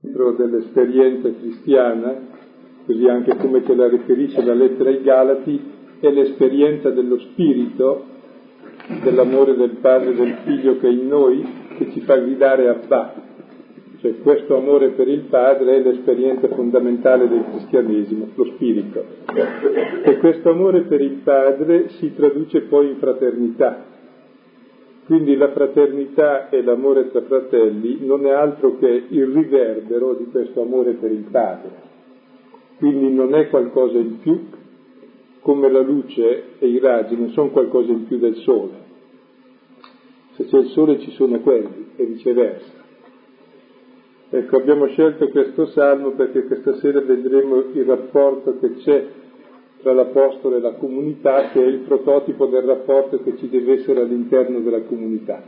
dentro dell'esperienza cristiana, così anche come ce la riferisce la lettera ai Galati, è l'esperienza dello Spirito, dell'amore del Padre e del Figlio che è in noi, che ci fa gridare Abba. Cioè questo amore per il Padre è l'esperienza fondamentale del cristianesimo, lo Spirito. E questo amore per il Padre si traduce poi in fraternità quindi la fraternità e l'amore tra fratelli non è altro che il riverbero di questo amore per il Padre. Quindi non è qualcosa in più, come la luce e i raggi non sono qualcosa in più del sole. Se c'è il sole ci sono quelli e viceversa. Ecco, abbiamo scelto questo salmo perché questa sera vedremo il rapporto che c'è tra l'Apostolo e la comunità, che è il prototipo del rapporto che ci deve essere all'interno della comunità.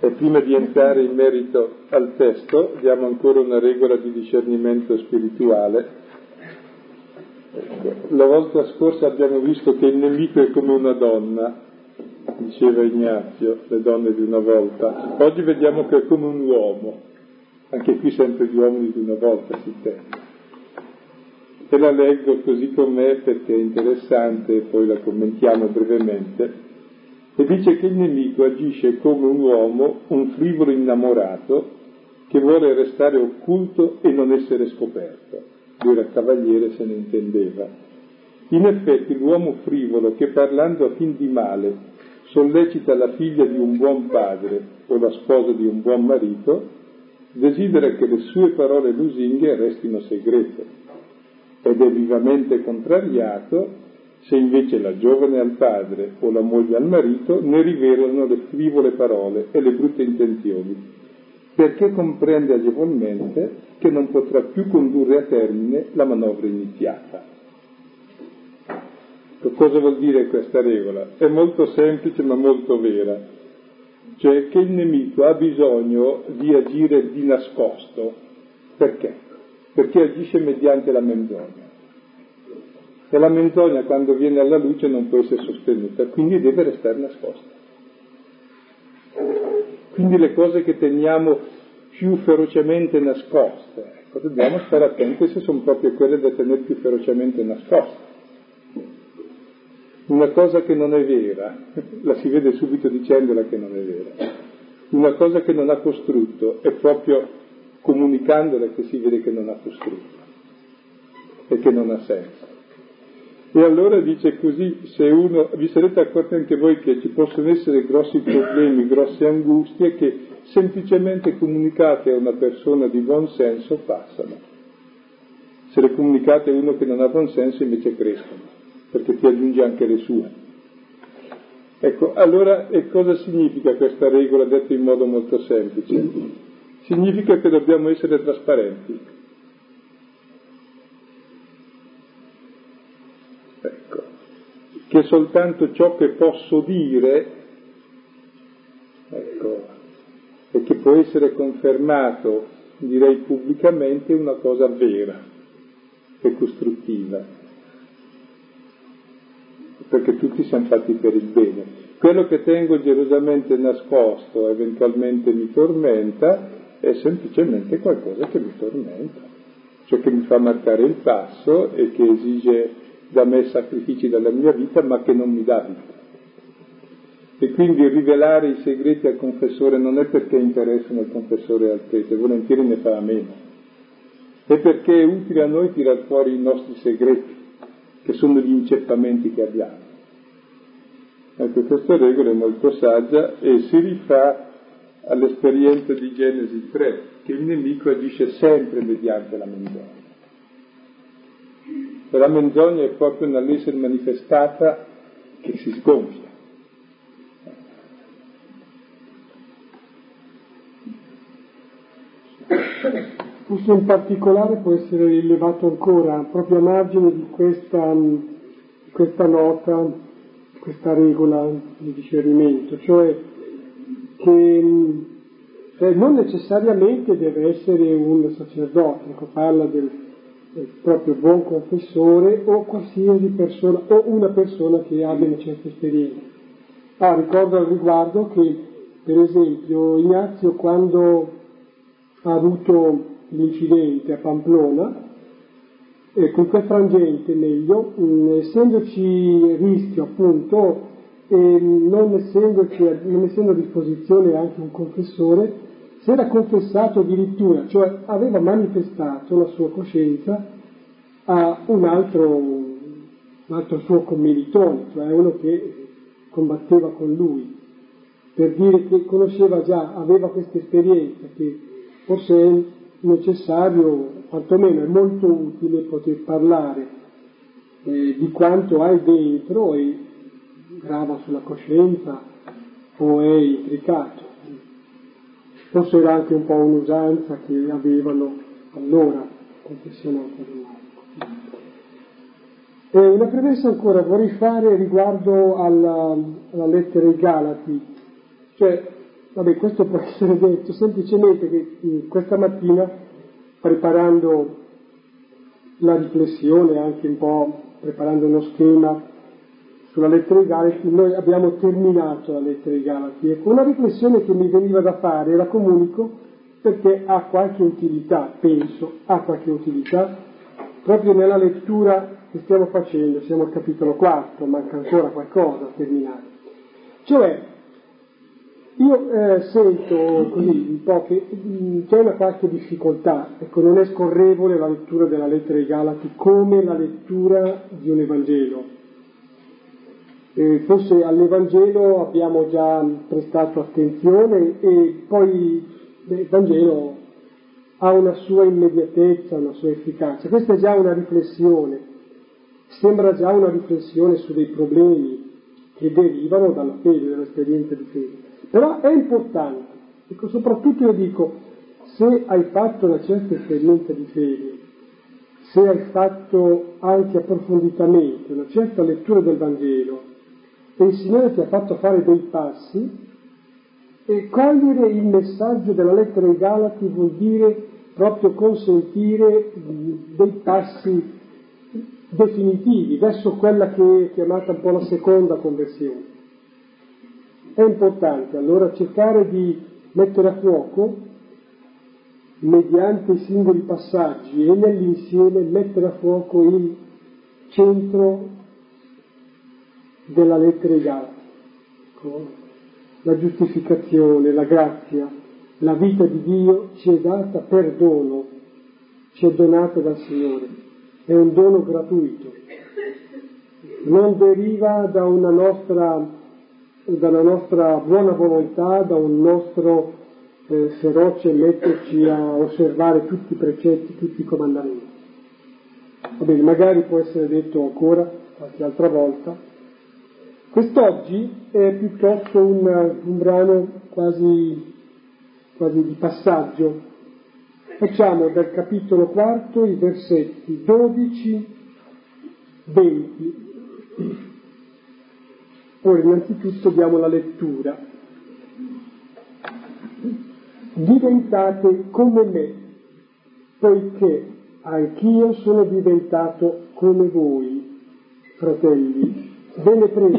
E prima di entrare in merito al testo, diamo ancora una regola di discernimento spirituale. La volta scorsa abbiamo visto che il nemico è come una donna, diceva Ignazio, le donne di una volta. Oggi vediamo che è come un uomo, anche qui sempre gli uomini di una volta si intende e la leggo così com'è perché è interessante e poi la commentiamo brevemente. E dice che il nemico agisce come un uomo, un frivolo innamorato, che vuole restare occulto e non essere scoperto. Lui era cavaliere, se ne intendeva. In effetti l'uomo frivolo che parlando a fin di male sollecita la figlia di un buon padre o la sposa di un buon marito, desidera che le sue parole lusinghe restino segrete ed è vivamente contrariato se invece la giovane al padre o la moglie al marito ne rivelano le frivole parole e le brutte intenzioni, perché comprende agevolmente che non potrà più condurre a termine la manovra iniziata. Cosa vuol dire questa regola? È molto semplice ma molto vera, cioè che il nemico ha bisogno di agire di nascosto. Perché? perché agisce mediante la menzogna. E la menzogna quando viene alla luce non può essere sostenuta, quindi deve restare nascosta. Quindi le cose che teniamo più ferocemente nascoste, ecco, dobbiamo stare attenti se sono proprio quelle da tenere più ferocemente nascoste. Una cosa che non è vera, la si vede subito dicendola che non è vera. Una cosa che non ha costrutto è proprio comunicandole che si vede che non ha costrutto e che non ha senso. E allora dice così, se uno, vi sarete accorti anche voi che ci possono essere grossi problemi, grosse angustie che semplicemente comunicate a una persona di buon senso passano. Se le comunicate a uno che non ha buon senso invece crescono, perché ti aggiunge anche le sue. Ecco, allora e cosa significa questa regola detta in modo molto semplice? significa che dobbiamo essere trasparenti. Ecco, che soltanto ciò che posso dire, ecco, e che può essere confermato, direi pubblicamente, è una cosa vera e costruttiva, perché tutti siamo fatti per il bene. Quello che tengo gelosamente nascosto, eventualmente mi tormenta, è semplicemente qualcosa che mi tormenta, cioè che mi fa marcare il passo e che esige da me sacrifici della mia vita ma che non mi dà vita. E quindi rivelare i segreti al confessore non è perché interessano il confessore al prete, volentieri ne fa a meno, è perché è utile a noi tirar fuori i nostri segreti, che sono gli inceppamenti che abbiamo. Ecco, questa regola è molto saggia e si rifà all'esperienza di Genesi 3, che il nemico agisce sempre mediante la menzogna. E la menzogna è proprio nell'essere manifestata che si sgonfia. Forse in particolare può essere rilevato ancora, proprio a margine di questa, questa nota, questa regola di discernimento, cioè che cioè, non necessariamente deve essere un sacerdote, ecco, parla del, proprio buon confessore o qualsiasi persona o una persona che abbia una certa esperienza. Ah, ricordo al riguardo che, per esempio, Ignazio quando ha avuto l'incidente a Pamplona, ecco, in quel frangente meglio, mh, essendoci rischio appunto e non, essendoci, non essendo a disposizione anche un confessore, si era confessato addirittura, cioè aveva manifestato la sua coscienza a un altro, un altro suo commilitone, cioè uno che combatteva con lui, per dire che conosceva già, aveva questa esperienza, che forse è necessario, quantomeno è molto utile poter parlare eh, di quanto hai dentro e grava sulla coscienza o è intricato. Forse era anche un po' un'usanza che avevano allora, confessionata dell'altro. E una premessa ancora vorrei fare riguardo alla, alla lettera ai Galati, cioè, vabbè, questo può essere detto semplicemente che questa mattina, preparando la riflessione, anche un po' preparando uno schema sulla lettera ai Galati, noi abbiamo terminato la lettera ai Galati. Ecco, una riflessione che mi veniva da fare, la comunico perché ha qualche utilità, penso, ha qualche utilità, proprio nella lettura che stiamo facendo, siamo al capitolo quarto, manca ancora qualcosa a terminare. Cioè, io eh, sento così un po' che mh, c'è una qualche difficoltà, ecco, non è scorrevole la lettura della lettera ai Galati come la lettura di un Evangelo eh, forse all'Evangelo abbiamo già prestato attenzione e poi il Vangelo ha una sua immediatezza, una sua efficacia. Questa è già una riflessione, sembra già una riflessione su dei problemi che derivano dalla fede, dall'esperienza di fede. Però è importante, ecco, soprattutto io dico, se hai fatto una certa esperienza di fede, se hai fatto anche approfonditamente una certa lettura del Vangelo, e il Signore ti ha fatto fare dei passi e cogliere il messaggio della lettera ai Galati vuol dire proprio consentire dei passi definitivi verso quella che è chiamata un po' la seconda conversione. È importante allora cercare di mettere a fuoco, mediante i singoli passaggi e nell'insieme, mettere a fuoco il centro della lettera Galati. La giustificazione, la grazia, la vita di Dio ci è data per dono, ci è donata dal Signore, è un dono gratuito, non deriva da una nostra, dalla nostra buona volontà, da un nostro eh, feroce metterci a osservare tutti i precetti, tutti i comandamenti. Va bene, magari può essere detto ancora qualche altra volta, Quest'oggi è piuttosto un, un brano quasi, quasi di passaggio. Facciamo dal capitolo quarto i versetti 12, 20. Ora innanzitutto diamo la lettura. Diventate come me, poiché anch'io sono diventato come voi, fratelli Bene preso,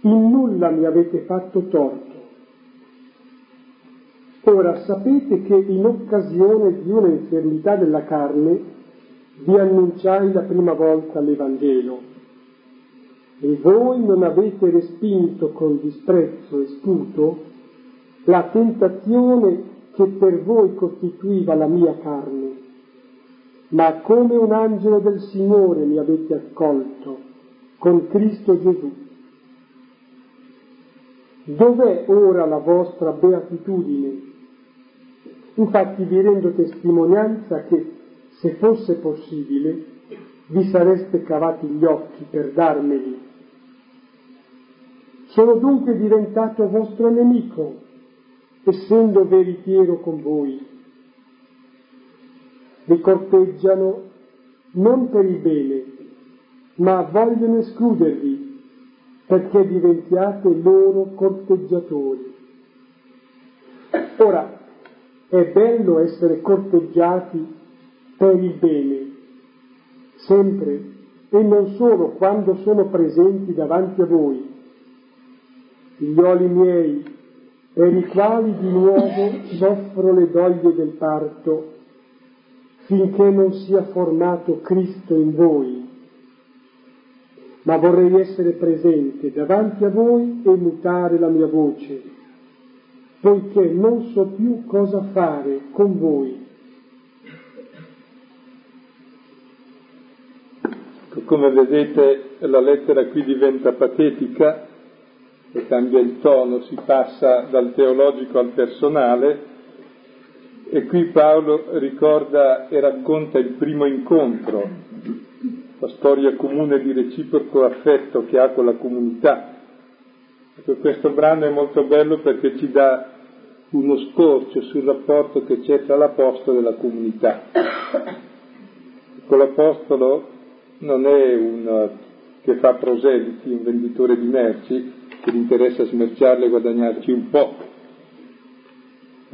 in nulla mi avete fatto torto. Ora sapete che in occasione di una infermità della carne vi annunciai la prima volta l'Evangelo. E voi non avete respinto con disprezzo e sputo la tentazione che per voi costituiva la mia carne ma come un angelo del Signore mi avete accolto con Cristo Gesù. Dov'è ora la vostra beatitudine? Infatti vi rendo testimonianza che, se fosse possibile, vi sareste cavati gli occhi per darmeli. Sono dunque diventato vostro nemico, essendo veritiero con voi vi corteggiano non per il bene, ma vogliono escludervi perché diventiate loro corteggiatori. Ora, è bello essere corteggiati per il bene, sempre e non solo quando sono presenti davanti a voi. Figlioli miei, per i quali di nuovo soffro le doglie del parto, finché non sia formato Cristo in voi. Ma vorrei essere presente davanti a voi e mutare la mia voce, poiché non so più cosa fare con voi. Come vedete la lettera qui diventa patetica e cambia il tono, si passa dal teologico al personale e qui Paolo ricorda e racconta il primo incontro, la storia comune di reciproco affetto che ha con la comunità. Ecco, questo brano è molto bello perché ci dà uno scorcio sul rapporto che c'è tra l'apostolo e la comunità. Ecco, l'apostolo non è un che fa proseliti, un venditore di merci, che gli interessa smerciarle e guadagnarci un po'.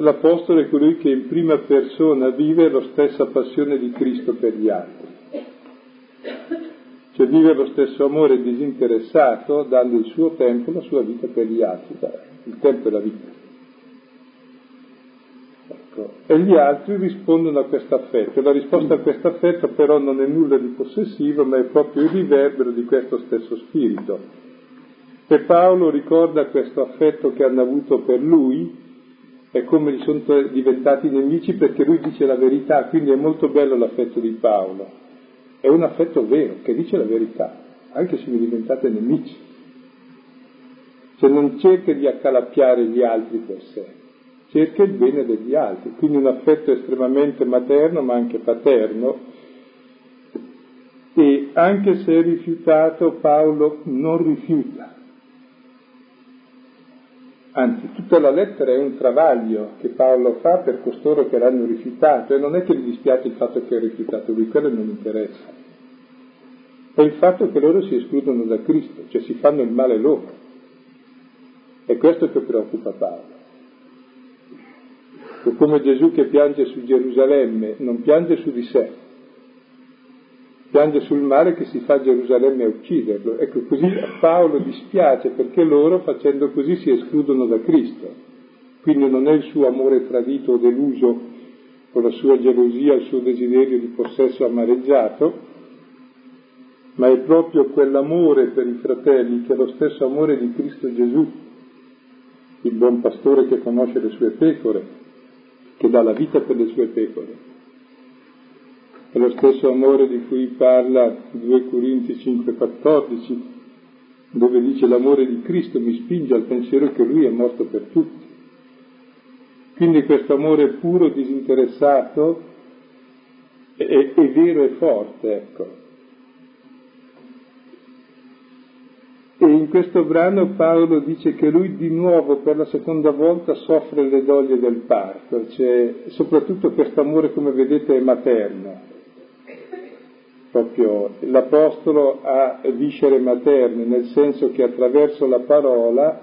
L'Apostolo è colui che in prima persona vive la stessa passione di Cristo per gli altri, cioè vive lo stesso amore disinteressato dando il suo tempo, la sua vita per gli altri, il tempo è la vita. Ecco. E gli altri rispondono a questo affetto. La risposta a questo affetto però non è nulla di possessivo, ma è proprio il riverbero di questo stesso spirito e Paolo ricorda questo affetto che hanno avuto per lui e come gli sono diventati nemici perché lui dice la verità, quindi è molto bello l'affetto di Paolo. È un affetto vero, che dice la verità, anche se mi diventate nemici. Cioè non cerca di accalappiare gli altri per sé, cerca il bene degli altri, quindi un affetto estremamente materno ma anche paterno. E anche se è rifiutato, Paolo non rifiuta Anzi, tutta la lettera è un travaglio che Paolo fa per costoro che l'hanno rifiutato e non è che gli dispiace il fatto che ha rifiutato lui, quello non interessa. È il fatto che loro si escludono da Cristo, cioè si fanno il male loro. È questo che preoccupa Paolo. O come Gesù che piange su Gerusalemme, non piange su di sé, piange sul male che si fa a Gerusalemme a ucciderlo. Ecco, così a Paolo dispiace perché loro facendo così si escludono da Cristo. Quindi non è il suo amore tradito o deluso o la sua gelosia, il suo desiderio di possesso amareggiato, ma è proprio quell'amore per i fratelli che è lo stesso amore di Cristo Gesù, il buon pastore che conosce le sue pecore, che dà la vita per le sue pecore. È lo stesso amore di cui parla 2 Corinzi 5,14, dove dice l'amore di Cristo mi spinge al pensiero che Lui è morto per tutti. Quindi questo amore puro, disinteressato, è, è vero e forte, ecco. E in questo brano Paolo dice che lui di nuovo per la seconda volta soffre le doglie del parto, cioè soprattutto questo amore come vedete è materno, proprio l'Apostolo ha viscere materne, nel senso che attraverso la parola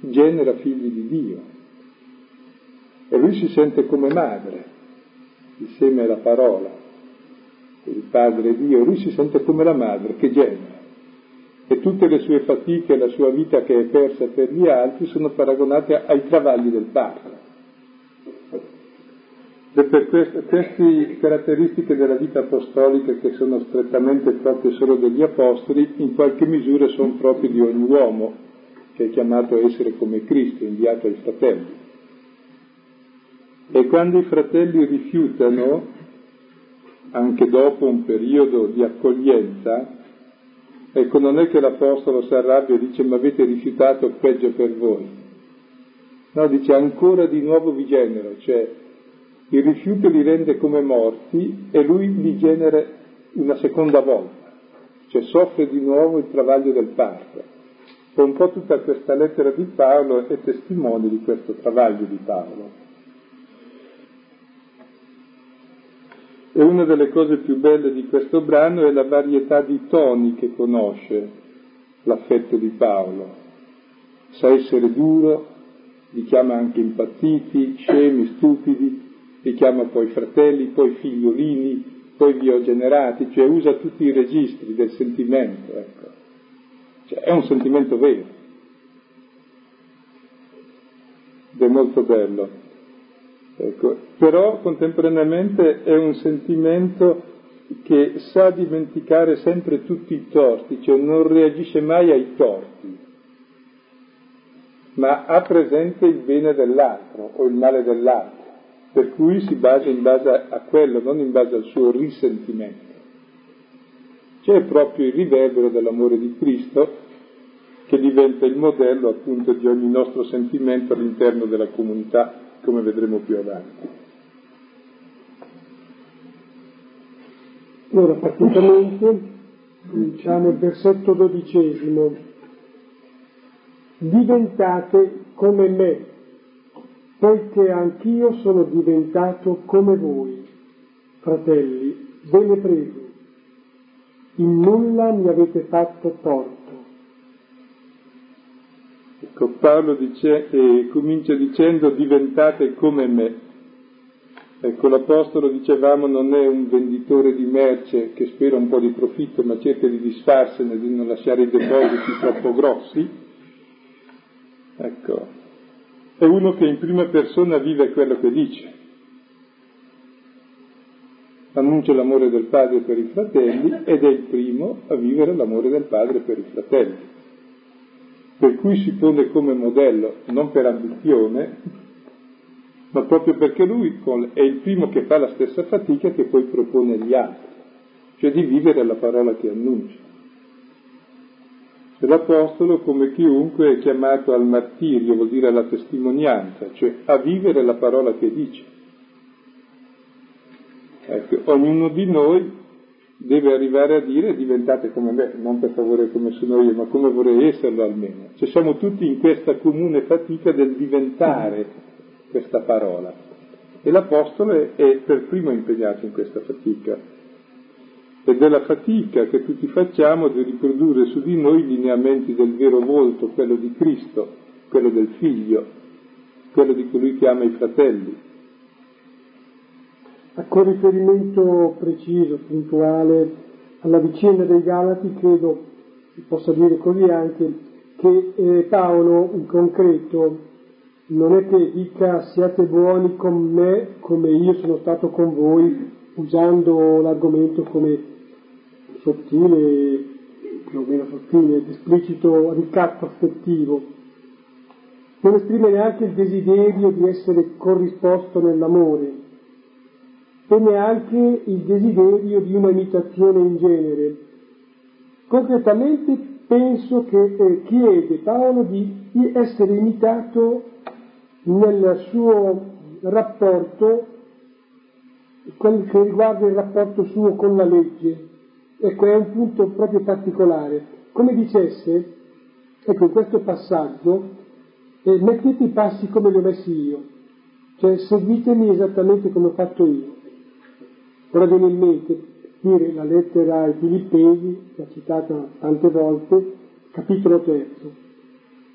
genera figli di Dio. E lui si sente come madre, insieme alla parola, il Padre Dio, lui si sente come la madre che genera. E tutte le sue fatiche, la sua vita che è persa per gli altri sono paragonate ai travagli del Padre. Ed per queste, queste caratteristiche della vita apostolica che sono strettamente proprie solo degli apostoli, in qualche misura sono proprie di ogni uomo che è chiamato a essere come Cristo, inviato ai fratelli. E quando i fratelli rifiutano, anche dopo un periodo di accoglienza, ecco non è che l'Apostolo si arrabbia e dice ma avete rifiutato peggio per voi. No, dice ancora di nuovo vi genero, cioè il rifiuto li rende come morti e lui li genera una seconda volta, cioè soffre di nuovo il travaglio del parto. E un po' tutta questa lettera di Paolo è testimone di questo travaglio di Paolo. E una delle cose più belle di questo brano è la varietà di toni che conosce l'affetto di Paolo. Sa essere duro, li chiama anche impazziti, scemi, stupidi, li chiama poi fratelli, poi figliolini, poi biogenerati, cioè usa tutti i registri del sentimento, ecco. Cioè, è un sentimento vero. ed è molto bello. Ecco. Però contemporaneamente è un sentimento che sa dimenticare sempre tutti i torti, cioè non reagisce mai ai torti, ma ha presente il bene dell'altro o il male dell'altro, per cui si basa in base a quello, non in base al suo risentimento. C'è proprio il riverbero dell'amore di Cristo che diventa il modello appunto di ogni nostro sentimento all'interno della comunità, come vedremo più avanti. Ora praticamente cominciamo il versetto dodicesimo. Diventate come me, poiché anch'io sono diventato come voi, fratelli, ve ne prego, in nulla mi avete fatto torto. Ecco, Paolo dice, eh, comincia dicendo diventate come me. Ecco, l'Apostolo, dicevamo, non è un venditore di merce che spera un po' di profitto, ma cerca di disfarsene, di non lasciare i depositi troppo grossi. Ecco, è uno che in prima persona vive quello che dice. Annuncia l'amore del padre per i fratelli ed è il primo a vivere l'amore del padre per i fratelli. Per cui si pone come modello, non per ambizione, ma proprio perché lui è il primo che fa la stessa fatica che poi propone agli altri, cioè di vivere la parola che annuncia. L'Apostolo, come chiunque, è chiamato al martirio, vuol dire alla testimonianza, cioè a vivere la parola che dice. Ecco, ognuno di noi deve arrivare a dire diventate come me, non per favore come sono io, ma come vorrei esserlo almeno. Cioè siamo tutti in questa comune fatica del diventare questa parola. E l'Apostolo è per primo impegnato in questa fatica. Ed è la fatica che tutti facciamo di riprodurre su di noi i lineamenti del vero volto, quello di Cristo, quello del Figlio, quello di colui che ama i fratelli. Con riferimento preciso, puntuale alla vicenda dei Galati, credo si possa dire così anche che eh, Paolo in concreto non è che dica siate buoni con me come io sono stato con voi, usando l'argomento come sottile, più o meno sottile, esplicito ricatto affettivo. Non esprime neanche il desiderio di essere corrisposto nell'amore e neanche il desiderio di una imitazione in genere. Concretamente penso che eh, chiede Paolo di essere imitato nel suo rapporto, quello che riguarda il rapporto suo con la legge. Ecco, è un punto proprio particolare. Come dicesse, ecco, in questo passaggio, eh, mettete i passi come li ho messi io, cioè seguitemi esattamente come ho fatto io. Ora viene in mente dire la lettera ai Filippesi, che ha citata tante volte, capitolo terzo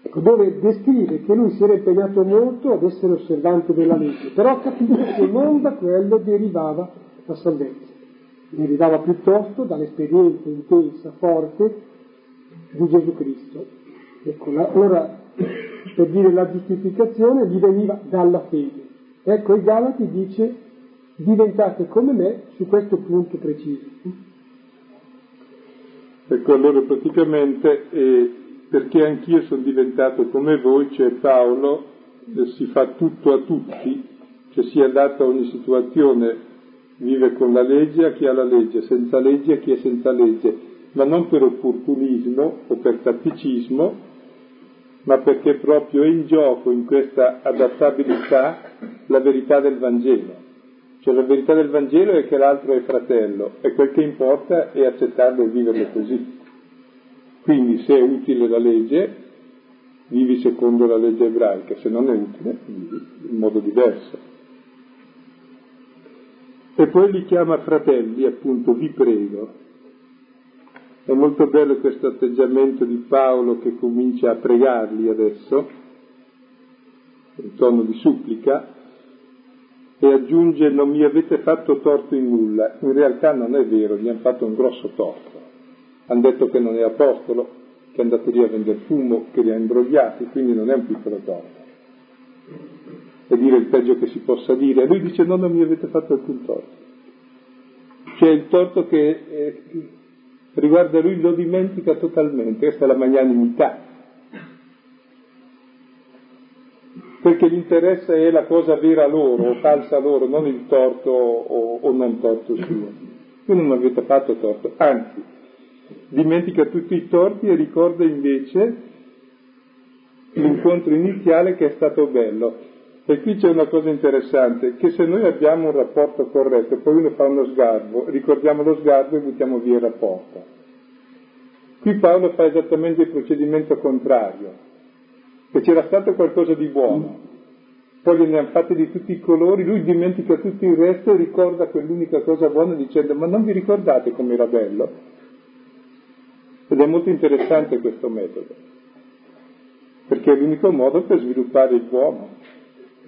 ecco, dove descrive che lui si era impegnato molto ad essere osservante della legge, però ha capito che non da quello derivava la salvezza, derivava piuttosto dall'esperienza intensa, forte di Gesù Cristo. Ecco, la, allora, per dire la giustificazione gli veniva dalla fede. Ecco, i Galati dice diventate come me su questo punto preciso. Ecco, allora praticamente eh, perché anch'io sono diventato come voi, cioè Paolo eh, si fa tutto a tutti, cioè si adatta a ogni situazione, vive con la legge a chi ha la legge, senza legge a chi è senza legge, ma non per opportunismo o per tatticismo, ma perché proprio è in gioco in questa adattabilità la verità del Vangelo. Cioè la verità del Vangelo è che l'altro è fratello e quel che importa è accettarlo e viverlo così. Quindi se è utile la legge, vivi secondo la legge ebraica, se non è utile, vivi in modo diverso. E poi li chiama fratelli, appunto, vi prego. È molto bello questo atteggiamento di Paolo che comincia a pregarli adesso, in tono di supplica, e aggiunge non mi avete fatto torto in nulla. In realtà non è vero, gli hanno fatto un grosso torto hanno detto che non è apostolo, che è andato lì a vendere fumo, che li ha imbrogliati, quindi non è un piccolo torto. E dire il peggio che si possa dire. E lui dice no, non mi avete fatto alcun torto. Cioè il torto che eh, riguarda lui lo dimentica totalmente, questa è la magnanimità. Perché gli interessa è la cosa vera loro o falsa loro, non il torto o, o non torto suo. Voi non avete fatto torto, anzi, dimentica tutti i torti e ricorda invece l'incontro iniziale che è stato bello. E qui c'è una cosa interessante, che se noi abbiamo un rapporto corretto, poi uno fa uno sgarbo, ricordiamo lo sgarbo e buttiamo via il rapporto. Qui Paolo fa esattamente il procedimento contrario, che c'era stato qualcosa di buono, poi gliene hanno fatti di tutti i colori, lui dimentica tutto il resto e ricorda quell'unica cosa buona dicendo ma non vi ricordate com'era bello? Ed è molto interessante questo metodo, perché è l'unico modo per sviluppare il buono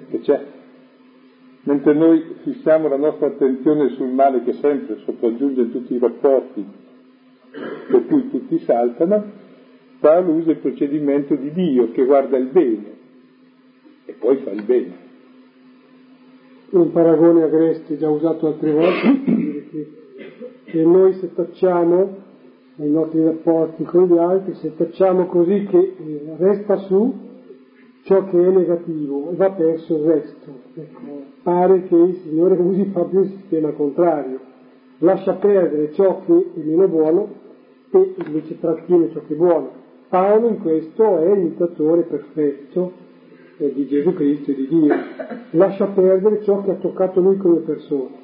che c'è. Mentre noi fissiamo la nostra attenzione sul male che sempre sopraggiunge in tutti i rapporti, per cui tutti saltano, Paolo usa il procedimento di Dio che guarda il bene e poi fa il bene. Un paragone agreste già usato altre volte, che, noi se facciamo nei nostri rapporti con gli altri, se facciamo così che resta su ciò che è negativo va perso il resto. Ecco, pare che il Signore usi proprio il sistema contrario, lascia perdere ciò che è meno buono e invece trattiene ciò che è buono. Paolo in questo è imitatore perfetto eh, di Gesù Cristo e di Dio, lascia perdere ciò che ha toccato lui come persona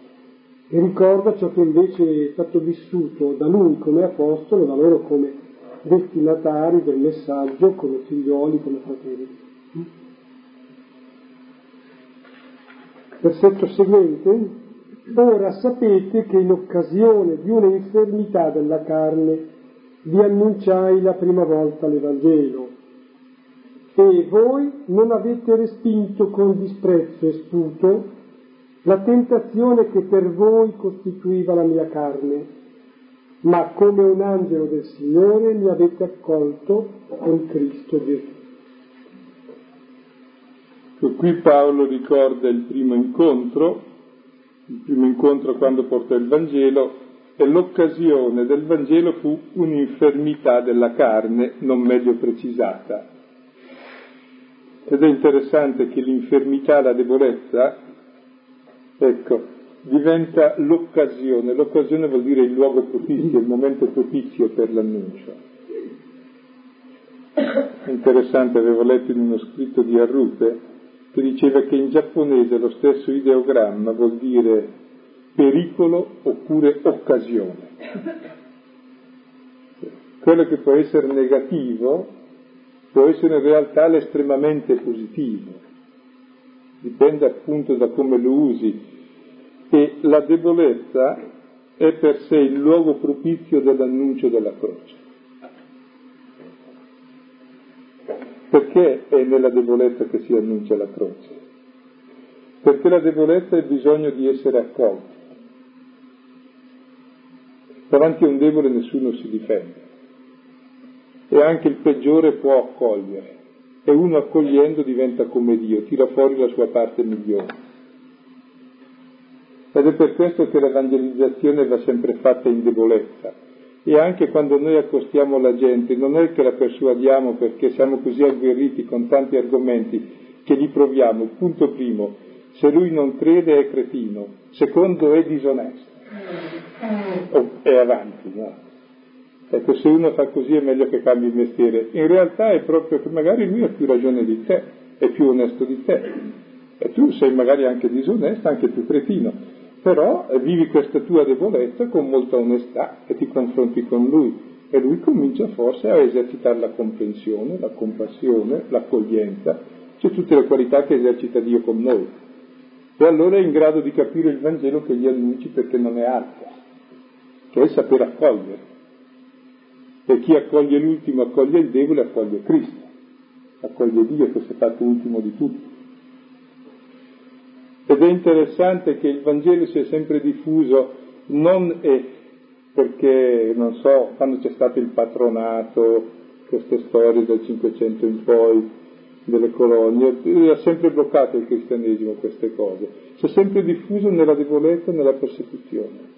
e ricorda ciò che invece è stato vissuto da lui come apostolo, da loro come destinatari del messaggio, come figlioli, come fratelli. Versetto seguente. Ora sapete che in occasione di un'infermità della carne vi annunciai la prima volta l'Evangelo e voi non avete respinto con disprezzo e sputo la tentazione che per voi costituiva la mia carne, ma come un angelo del Signore mi avete accolto con Cristo Gesù. Qui Paolo ricorda il primo incontro, il primo incontro quando portò il Vangelo, e l'occasione del Vangelo fu un'infermità della carne non meglio precisata. Ed è interessante che l'infermità, la debolezza, ecco, diventa l'occasione. L'occasione vuol dire il luogo propizio, il momento propizio per l'annuncio. È interessante, avevo letto in uno scritto di Arrupe che diceva che in giapponese lo stesso ideogramma vuol dire pericolo oppure occasione. Quello che può essere negativo può essere in realtà l'estremamente positivo, dipende appunto da come lo usi e la debolezza è per sé il luogo propizio dell'annuncio della croce. Perché è nella debolezza che si annuncia la croce? Perché la debolezza è bisogno di essere accolta. Davanti a un debole nessuno si difende e anche il peggiore può accogliere e uno accogliendo diventa come Dio, tira fuori la sua parte migliore. Ed è per questo che l'evangelizzazione va sempre fatta in debolezza. E anche quando noi accostiamo la gente, non è che la persuadiamo perché siamo così agguerriti con tanti argomenti che li proviamo. Punto primo, se lui non crede è cretino, secondo è disonesto. Oh, è avanti, no? Ecco, se uno fa così è meglio che cambi il mestiere. In realtà è proprio che magari lui ha più ragione di te, è più onesto di te. E tu sei magari anche disonesto, anche più cretino. Però vivi questa tua debolezza con molta onestà e ti confronti con lui. E lui comincia forse a esercitare la comprensione, la compassione, l'accoglienza, cioè tutte le qualità che esercita Dio con noi. E allora è in grado di capire il Vangelo che gli annunci perché non è altro, che è saper accogliere. E chi accoglie l'ultimo, accoglie il debole, accoglie Cristo, accoglie Dio che si è fatto ultimo di tutti. Ed è interessante che il Vangelo sia sempre diffuso non è perché, non so, quando c'è stato il patronato, queste storie del Cinquecento in poi, delle colonie, ha sempre bloccato il cristianesimo queste cose, si è sempre diffuso nella debolezza e nella persecuzione.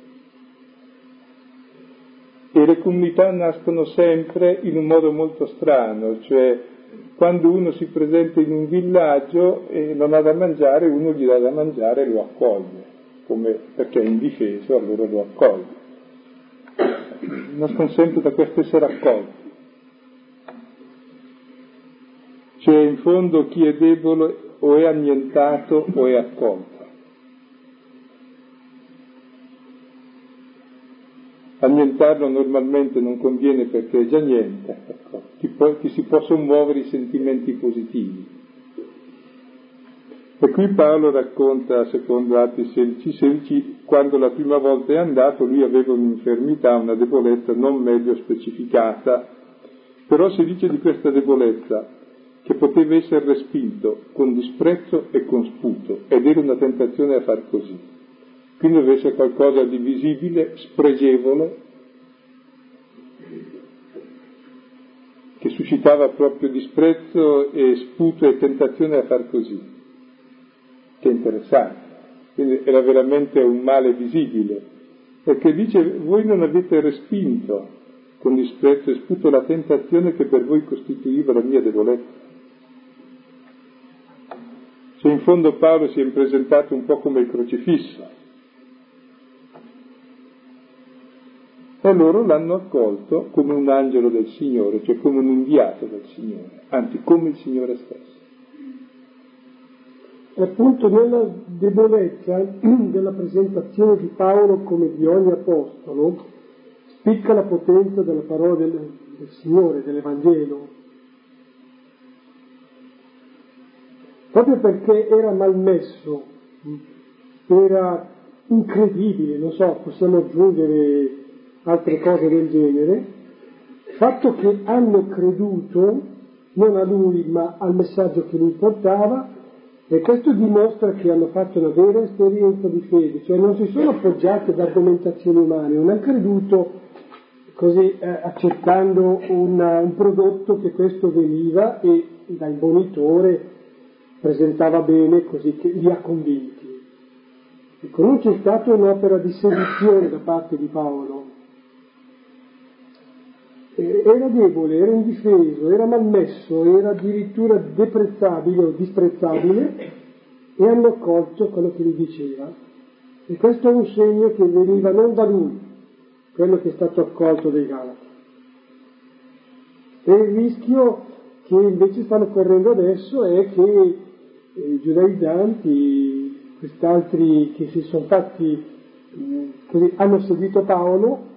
E le comunità nascono sempre in un modo molto strano, cioè quando uno si presenta in un villaggio e non ha da mangiare, uno gli dà da mangiare e lo accoglie, come perché è indifeso, allora lo accoglie. Nascono sempre da questo essere accolti. Cioè in fondo chi è debole o è annientato o è accolto. Annientarlo normalmente non conviene perché è già niente, ecco. ti, po- ti si possono muovere i sentimenti positivi. E qui Paolo racconta, secondo Atti 16, 16, quando la prima volta è andato lui aveva un'infermità, una debolezza non meglio specificata, però si dice di questa debolezza che poteva essere respinto con disprezzo e con sputo, ed era una tentazione a far così. Quindi deve essere qualcosa di visibile, spregevole, che suscitava proprio disprezzo e sputo e tentazione a far così. Che interessante. Quindi era veramente un male visibile, perché dice voi non avete respinto con disprezzo e sputo la tentazione che per voi costituiva la mia debolezza. Se in fondo Paolo si è presentato un po' come il crocifisso. E loro l'hanno accolto come un angelo del Signore, cioè come un inviato del Signore, anzi come il Signore stesso. E appunto nella debolezza della presentazione di Paolo come di ogni apostolo spicca la potenza della parola del, del Signore, dell'Evangelo, proprio perché era malmesso, era incredibile, non so, possiamo aggiungere altre cose del genere, il fatto che hanno creduto non a lui ma al messaggio che lui portava e questo dimostra che hanno fatto una vera esperienza di fede, cioè non si sono appoggiati ad argomentazioni umane, non hanno creduto così eh, accettando una, un prodotto che questo veniva e da imbonitore presentava bene così che li ha convinti. Ecco, non c'è stata un'opera di seduzione da parte di Paolo. Era debole, era indifeso, era malmesso, era addirittura deprezzabile o disprezzabile e hanno accolto quello che gli diceva. E questo è un segno che veniva non da lui, quello che è stato accolto dai Galati. E il rischio che invece stanno correndo adesso è che i giudaizzanti, quest'altri che si sono fatti, così, hanno seguito Paolo,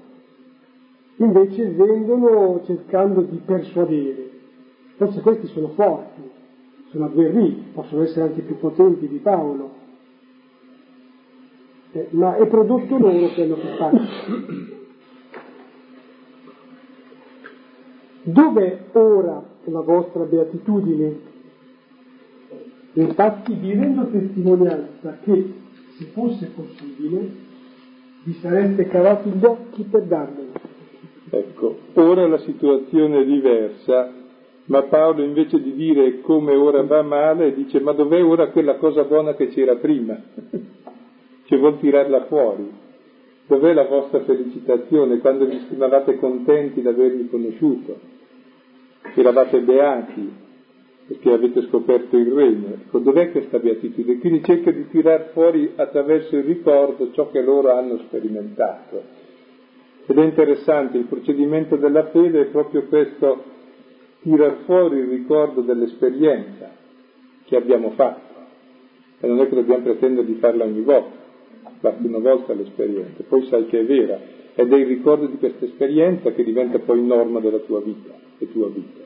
invece vengono cercando di persuadere. Forse questi sono forti, sono agguerriti, possono essere anche più potenti di Paolo, eh, ma è prodotto loro quello che fanno. Dov'è ora la vostra beatitudine? Infatti vi rendo testimonianza che, se fosse possibile, vi sareste cavati gli occhi per darmelo. Ecco, ora la situazione è diversa, ma Paolo invece di dire come ora va male, dice ma dov'è ora quella cosa buona che c'era prima? Cioè vuol tirarla fuori. Dov'è la vostra felicitazione quando vi stimavate contenti di avermi conosciuto? Eravate beati, perché avete scoperto il regno. Ecco, dov'è questa beatitudine? Quindi cerca di tirar fuori attraverso il ricordo ciò che loro hanno sperimentato. Ed è interessante, il procedimento della fede è proprio questo, tirar fuori il ricordo dell'esperienza che abbiamo fatto. E non è che dobbiamo pretendere di farla ogni volta, basta una volta l'esperienza, poi sai che è vera. Ed è il ricordo di questa esperienza che diventa poi norma della tua vita, e tua vita.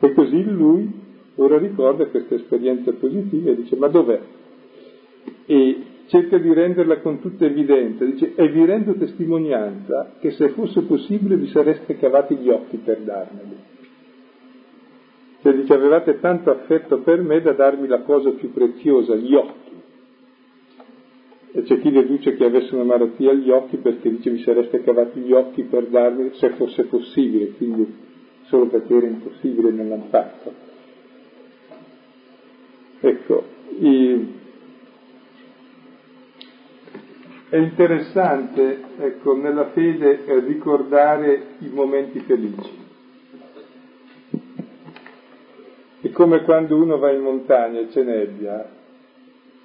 E così lui ora ricorda questa esperienza positiva e dice ma dov'è? E cerca di renderla con tutta evidenza, dice e vi rendo testimonianza che se fosse possibile vi sareste cavati gli occhi per darmeli. Cioè dice avevate tanto affetto per me da darmi la cosa più preziosa, gli occhi. E c'è chi deduce che avesse una malattia agli occhi perché dice vi sareste cavati gli occhi per darmi se fosse possibile, quindi solo perché era impossibile non l'hanno fatto. Ecco, i, è interessante ecco, nella fede ricordare i momenti felici. È come quando uno va in montagna e c'è nebbia,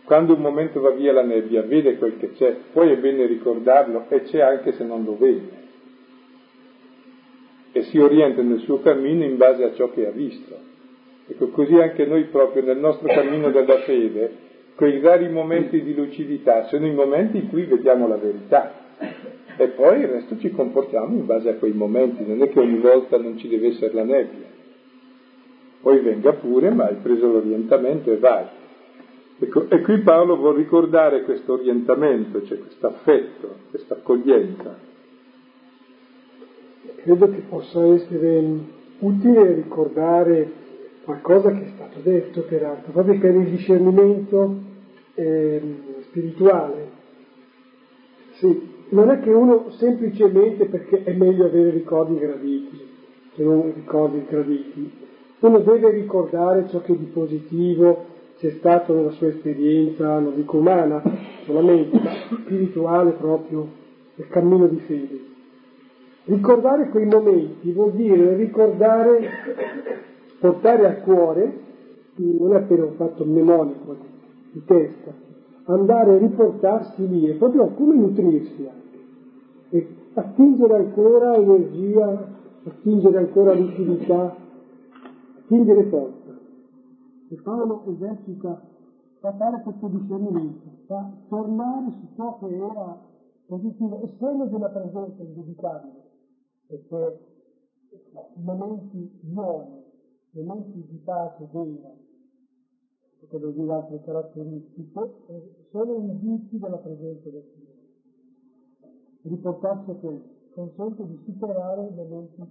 quando un momento va via la nebbia, vede quel che c'è, poi è bene ricordarlo e c'è anche se non lo vede. E si orienta nel suo cammino in base a ciò che ha visto. Ecco, così anche noi proprio nel nostro cammino della fede, quei rari momenti di lucidità sono i momenti in cui vediamo la verità. E poi il resto ci comportiamo in base a quei momenti, non è che ogni volta non ci deve essere la nebbia poi venga pure, ma hai preso l'orientamento e vai. Ecco, e qui Paolo vuol ricordare questo orientamento, cioè questo affetto, questa accoglienza. Credo che possa essere utile ricordare qualcosa che è stato detto peraltro, proprio per il discernimento eh, spirituale. Sì, non è che uno semplicemente perché è meglio avere ricordi graditi, che non ricordi graditi, uno deve ricordare ciò che di positivo c'è stato nella sua esperienza, non dico umana solamente, ma spirituale proprio, nel cammino di fede. Ricordare quei momenti vuol dire ricordare, portare a cuore, non è appena un fatto mnemonico di testa, andare a riportarsi lì e proprio come nutrirsi anche, e attingere ancora energia, attingere ancora lucidità, spingere forza. E Paolo esercita, fa fare questo discernimento, fa tornare su ciò che era positivo e segno della presenza indubbitabile, perché momenti buoni, momenti di pace vera, dire altre caratteristiche, sono indizi della presenza del Signore. Riportarsi a questo consente di superare i momenti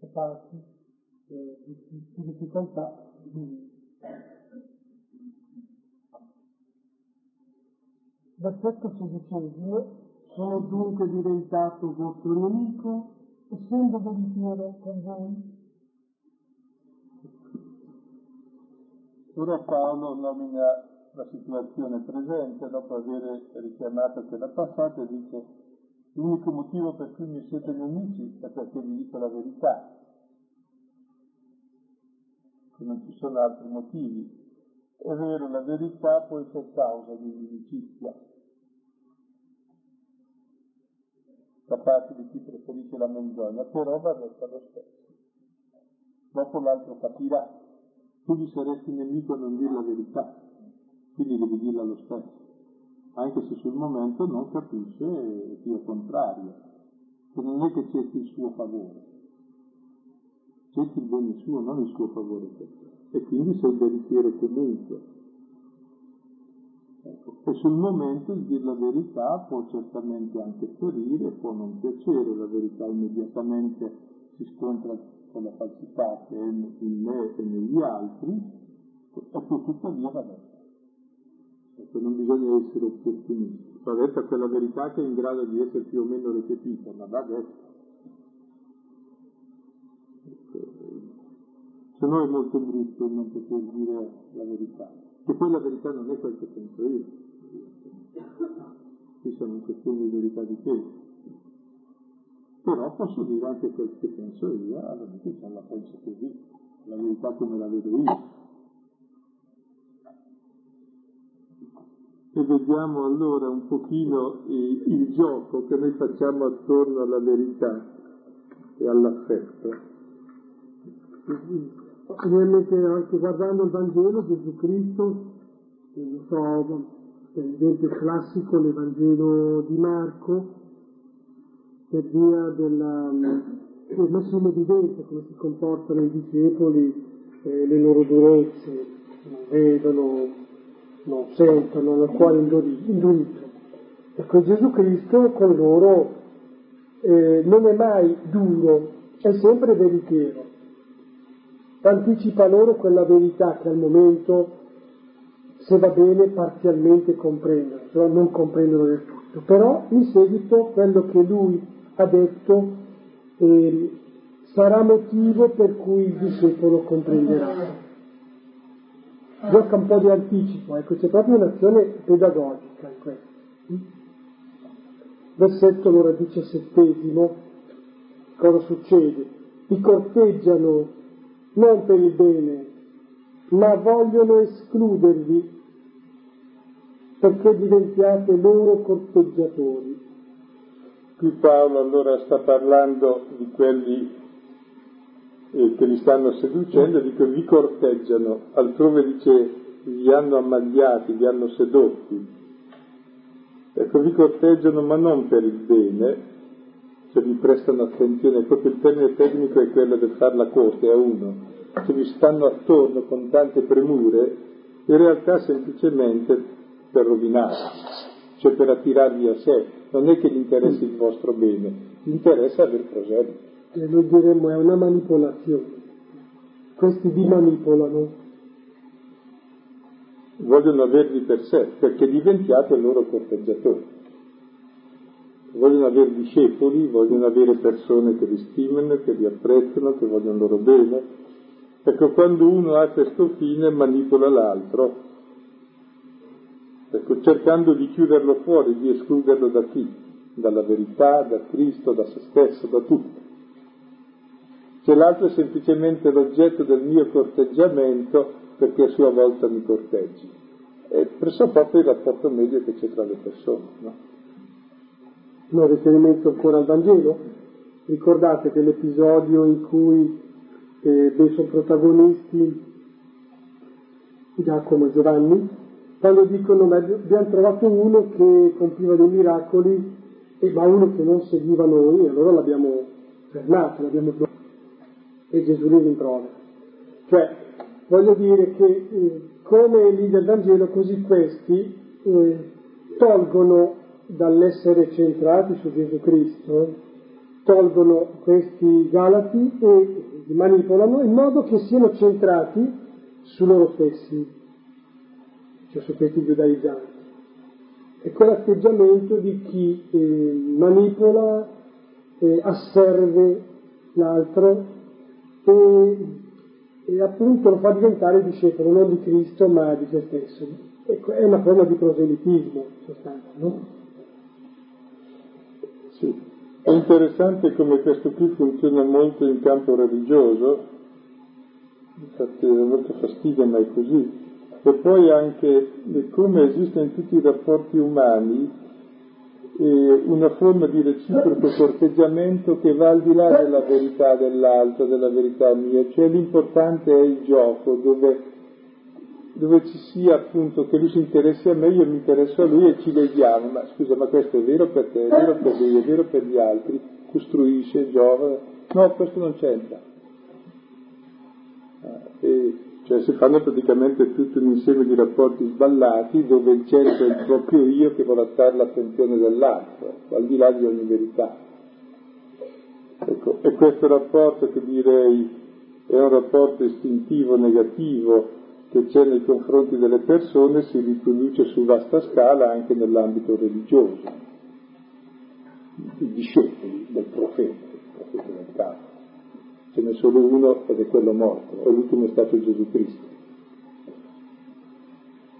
opacchi eh, di, di difficoltà Versetto sedicesimo, sono dunque diventato vostro nemico, essendo veritiero con voi. Ora Paolo nomina la situazione presente dopo aver richiamato quella passata e dice l'unico motivo per cui mi siete nemici è perché vi dico la verità che non ci sono altri motivi. È vero, la verità può essere causa di inimicizia, da parte di chi preferisce la menzogna, però va detta lo stesso. Dopo l'altro capirà. Tu gli saresti nemico a non dire la verità, quindi devi dirla lo stesso, anche se sul momento non capisce e ti contrario, che non è che cerchi il suo favore cerchi il bene suo, non il suo favore per te. E quindi sei veritiero comunque. Ecco. E sul momento il dire la verità può certamente anche ferire, può non piacere, la verità immediatamente si scontra con la falsità che è in me e negli altri, e poi tuttavia va detta. Ecco, non bisogna essere opportunisti. Va detta quella verità che è in grado di essere più o meno recepita, ma va detta. Se no è molto brutto non poter dire la verità, che poi la verità non è quel che penso io. Qui sono questioni di verità di fede. Però posso dire anche quel che penso io, allora che la penso così, la verità come la vedo io. E vediamo allora un pochino il, il gioco che noi facciamo attorno alla verità e all'affetto ovviamente anche guardando il Vangelo Gesù Cristo, non so, per esempio classico l'Evangelo di Marco, per via della, del messo in evidenza come si comportano i discepoli, eh, le loro durezze, non vedono, non sentono, hanno il cuore indurito. Ecco, Gesù Cristo con loro eh, non è mai duro, è sempre veritiero anticipa loro quella verità che al momento, se va bene, parzialmente comprendono, cioè non comprendono del tutto. Però in seguito quello che lui ha detto eh, sarà motivo per cui il discepolo comprenderà. gioca un po' di anticipo, ecco, c'è proprio un'azione pedagogica in questo. Versetto allora diciassettesimo, cosa succede? Ti corteggiano non per il bene, ma vogliono escludervi perché diventiate loro corteggiatori. Qui Paolo allora sta parlando di quelli eh, che li stanno seducendo, dico vi corteggiano, altrove dice vi hanno ammagliati, vi hanno sedotti. Ecco, vi corteggiano ma non per il bene, cioè vi prestano attenzione, proprio il termine tecnico è quello del far la corte a uno, se vi stanno attorno con tante premure, in realtà semplicemente per rovinarvi, cioè per attirarvi a sé, non è che gli interessi il vostro bene, gli interessa aver proselito. E noi diremmo è una manipolazione. Questi vi manipolano. Vogliono avervi per sé, perché diventiate loro corteggiatori. Vogliono avere discepoli, vogliono avere persone che vi stimano, che vi apprezzano, che vogliono loro bene. Ecco, quando uno ha questo fine manipola l'altro, ecco, cercando di chiuderlo fuori, di escluderlo da chi? Dalla verità, da Cristo, da se stesso, da tutto. Se l'altro è semplicemente l'oggetto del mio corteggiamento perché a sua volta mi corteggi. E presso proprio il rapporto medio che c'è tra le persone, no? Un riferimento ancora al Vangelo? Ricordate che l'episodio in cui eh, sono protagonisti Giacomo e Giovanni, quando dicono ma abbiamo trovato uno che compiva dei miracoli e ma uno che non seguiva noi, allora l'abbiamo fermato, l'abbiamo e Gesù li rimprovera. Cioè, voglio dire che eh, come lì del Vangelo, così questi eh, tolgono dall'essere centrati su Gesù Cristo, tolgono questi Galati e li manipolano in modo che siano centrati su loro stessi, cioè su questi giudaizzanti. È quell'atteggiamento di chi eh, manipola, eh, asserve l'altro e, e, appunto lo fa diventare discepolo non di Cristo ma di se stesso. Ecco, è una forma di proselitismo in sostanza, no? Sì. È interessante come questo qui funziona molto in campo religioso, infatti è molto fastidio ma è così, e poi anche come esiste in tutti i rapporti umani eh, una forma di reciproco corteggiamento che va al di là della verità dell'altro, della verità mia, cioè l'importante è il gioco dove, dove ci sia appunto che lui si interessi a me, io mi interesso a lui e ci leghiamo, ma scusa, ma questo è vero per te, è vero per lui, è vero per gli altri, costruisce, gioca, no, questo non c'entra. E, cioè si fanno praticamente tutto un insieme di rapporti sballati dove il centro è il proprio io che vuole attrarre l'attenzione dell'altro, al di là di ogni verità. Ecco, e questo rapporto che direi è un rapporto istintivo negativo che c'è nei confronti delle persone si riproduce su vasta scala anche nell'ambito religioso. I discepoli del profeta, il profeta del capo ce n'è solo uno ed è quello morto, e l'ultimo è stato Gesù Cristo.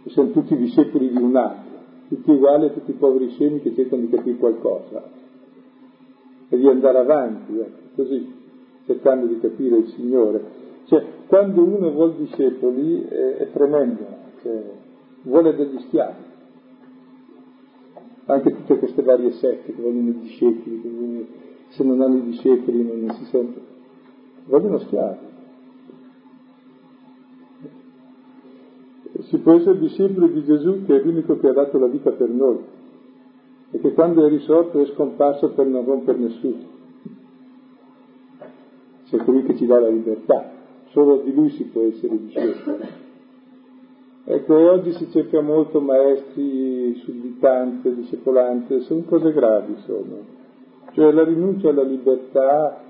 E sono tutti discepoli di un altro, tutti uguali a tutti i poveri scemi che cercano di capire qualcosa e di andare avanti, ecco, così, cercando di capire il Signore. Cioè, quando uno vuole discepoli è, è tremendo, cioè, vuole degli schiavi. Anche tutte queste varie sette che vogliono i discepoli, se non hanno i discepoli non si sentono vogliono schiavi. Si può essere discepoli di Gesù che è l'unico che ha dato la vita per noi e che quando è risorto è scomparso per non rompere nessuno. C'è colui che ci dà la libertà, solo di lui si può essere discepoli. Ecco, oggi si cerca molto maestri, sudditanti, discepolanti, sono cose gravi, sono. Cioè la rinuncia alla libertà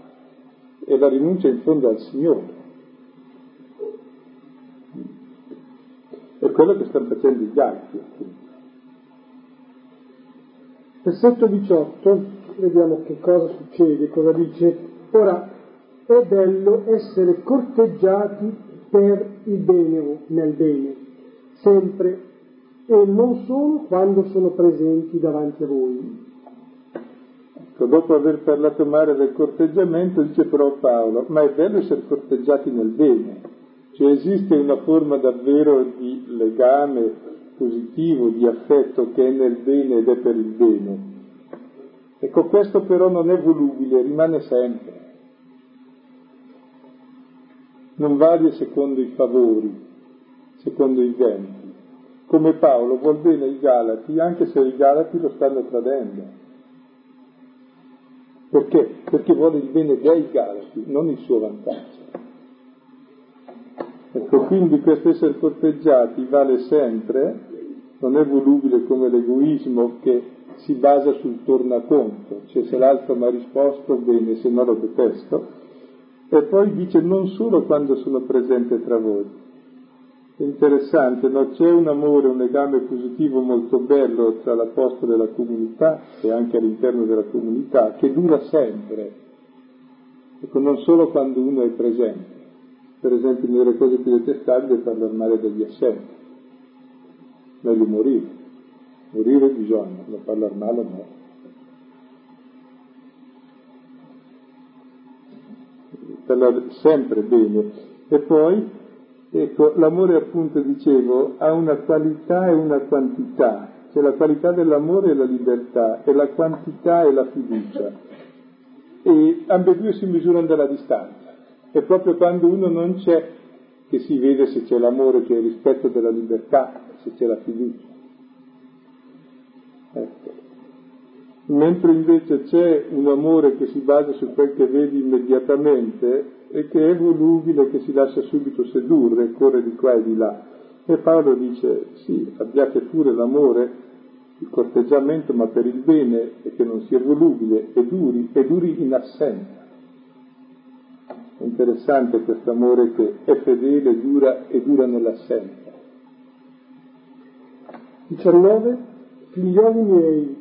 e la rinuncia in fondo al Signore. È quello che stanno facendo gli altri. Versetto 18, vediamo che cosa succede, cosa dice. Ora, è bello essere corteggiati per il bene o nel bene. sempre, e non solo quando sono presenti davanti a voi. Ecco, dopo aver parlato male del corteggiamento, dice però Paolo, ma è bello essere corteggiati nel bene, cioè esiste una forma davvero di legame positivo, di affetto che è nel bene ed è per il bene. Ecco, questo però non è volubile, rimane sempre. Non varia secondo i favori, secondo i venti. Come Paolo vuol bene i Galati, anche se i Galati lo stanno tradendo. Perché? Perché vuole il bene dei Galati, non il suo vantaggio. Ecco, quindi questo essere corteggiati vale sempre, non è volubile come l'egoismo che si basa sul tornaconto, cioè se l'altro mi ha risposto bene, se no lo detesto, e poi dice non solo quando sono presente tra voi. Interessante, no? c'è un amore, un legame positivo molto bello tra l'Apostolo e la comunità e anche all'interno della comunità, che dura sempre, ecco, non solo quando uno è presente. Per esempio, nelle cose più detestabili è parlare male degli assenti, meglio morire. Morire bisogna, ma parlare male no. Parlare sempre bene. E poi, ecco, l'amore appunto, dicevo, ha una qualità e una quantità. Cioè la qualità dell'amore è la libertà e la quantità è la fiducia. E ambedue si misurano dalla distanza. E proprio quando uno non c'è che si vede se c'è l'amore, che è il rispetto della libertà, se c'è la fiducia. Ecco. Mentre invece c'è un amore che si basa su quel che vedi immediatamente e che è volubile, che si lascia subito sedurre, corre di qua e di là. E Paolo dice, sì, abbiate pure l'amore, il corteggiamento, ma per il bene e che non sia volubile e duri, e duri in assenza. È interessante questo amore che è fedele, dura e dura nell'assenza. 19 figlioli miei,